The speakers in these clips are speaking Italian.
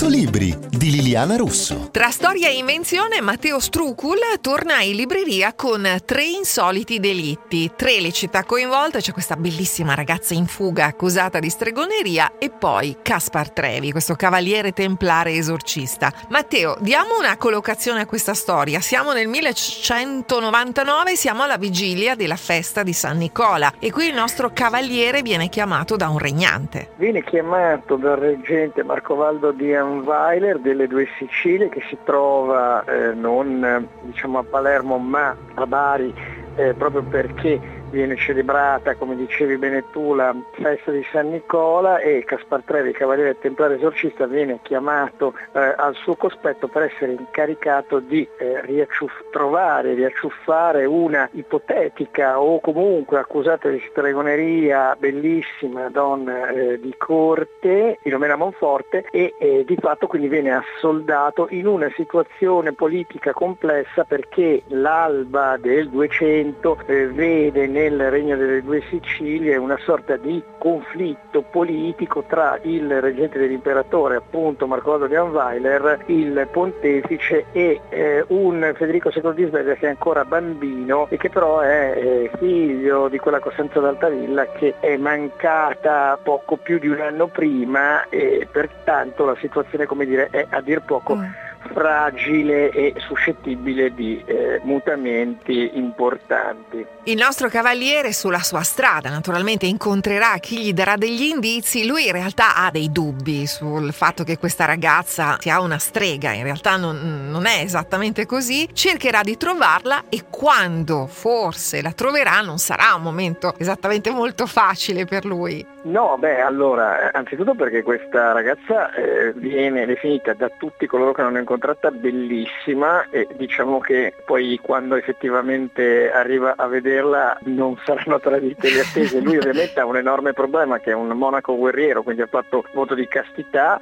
100 libri di Liliana Russo. Tra storia e invenzione, Matteo Strucul torna in libreria con tre insoliti delitti. Tre le città coinvolte, c'è questa bellissima ragazza in fuga accusata di stregoneria e poi Caspar Trevi, questo cavaliere templare esorcista. Matteo, diamo una collocazione a questa storia. Siamo nel 1199, siamo alla vigilia della festa di San Nicola e qui il nostro cavaliere viene chiamato da un regnante. Viene chiamato dal reggente Marcovaldo di Anweiler delle due Sicilie che si trova eh, non diciamo, a Palermo ma a Bari eh, proprio perché viene celebrata, come dicevi bene tu, la festa di San Nicola e Caspar Trevi, cavaliere templare esorcista, viene chiamato eh, al suo cospetto per essere incaricato di eh, riacciuff- trovare, riacciuffare una ipotetica o comunque accusata di stregoneria bellissima donna eh, di corte, Filomena Monforte, e di fatto quindi viene assoldato in una situazione politica complessa perché l'alba del 200 eh, vede nel Regno delle Due Sicilie una sorta di conflitto politico tra il reggente dell'imperatore, appunto Marco Vado di Anweiler, il pontefice e eh, un Federico II di Svezia che è ancora bambino e che però è eh, figlio di quella Costanza d'Altavilla che è mancata poco più di un anno prima e pertanto la situazione come dire, è a dir poco mm fragile e suscettibile di eh, mutamenti importanti. Il nostro cavaliere sulla sua strada naturalmente incontrerà chi gli darà degli indizi, lui in realtà ha dei dubbi sul fatto che questa ragazza sia una strega, in realtà non, non è esattamente così, cercherà di trovarla e quando forse la troverà non sarà un momento esattamente molto facile per lui. No, beh, allora, anzitutto perché questa ragazza eh, viene definita da tutti coloro che l'hanno incontrata bellissima e diciamo che poi quando effettivamente arriva a vederla non saranno tradite le attese. Lui ovviamente ha un enorme problema che è un monaco guerriero, quindi ha fatto voto di castità,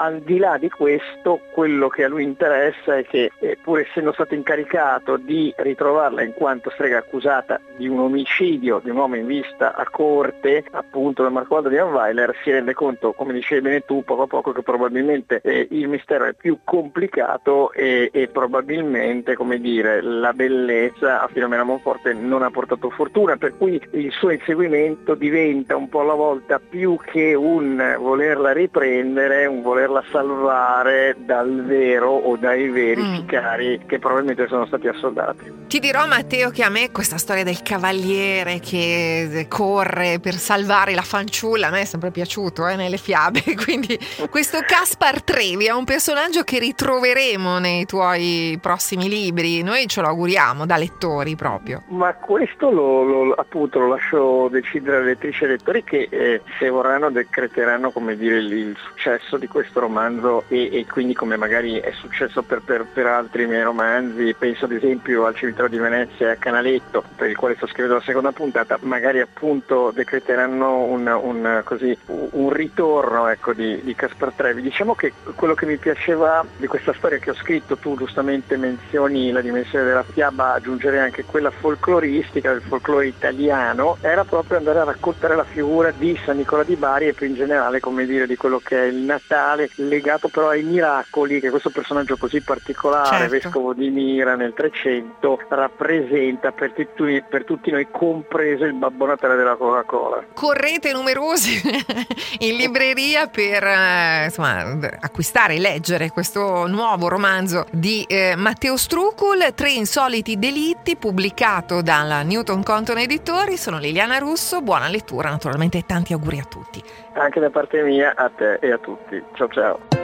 al di là di questo quello che a lui interessa è che eh, pur essendo stato incaricato di ritrovarla in quanto strega accusata di un omicidio di un uomo in vista a corte appunto del Marqualdo di Anweiler si rende conto come dicevi bene tu poco a poco che probabilmente eh, il mistero è più complicato e, e, probabilmente come dire la bellezza a Filomena Monforte non ha portato fortuna per cui il suo inseguimento diventa un po' alla volta più che un volerla riprendere un voler poterla salvare dal vero o dai veri mm. sicari che probabilmente sono stati assoldati. Ti dirò Matteo che a me questa storia del cavaliere che corre per salvare la fanciulla a me è sempre piaciuto eh, nelle fiabe, quindi questo Caspar Trevi è un personaggio che ritroveremo nei tuoi prossimi libri, noi ce lo auguriamo da lettori proprio. Ma questo lo, lo, appunto lo lascio decidere alle lettrici e lettori che eh, se vorranno decreteranno come dire il, il successo di questo questo romanzo e, e quindi come magari è successo per, per, per, altri miei romanzi, penso ad esempio al Cimitero di Venezia e a Canaletto, per il quale sto scrivendo la seconda puntata, magari appunto decreteranno un, un, così, un ritorno ecco, di, di Caspar Trevi. Diciamo che quello che mi piaceva di questa storia che ho scritto, tu giustamente menzioni la dimensione della fiaba, aggiungerei anche quella folcloristica, del folklore italiano, era proprio andare a raccontare la figura di San Nicola di Bari e più in generale come dire di quello che è il Natale legato però ai miracoli che questo personaggio così particolare, certo. vescovo di Mira nel 300, rappresenta per tutti, per tutti noi, compreso il Babbo Natale della Coca-Cola. Correte numerosi in libreria per eh, insomma, acquistare e leggere questo nuovo romanzo di eh, Matteo Strucul, Tre insoliti delitti, pubblicato dalla Newton Compton Editori. Sono Liliana Russo, buona lettura naturalmente e tanti auguri a tutti. Anche da parte mia a te e a tutti. Ciao ciao.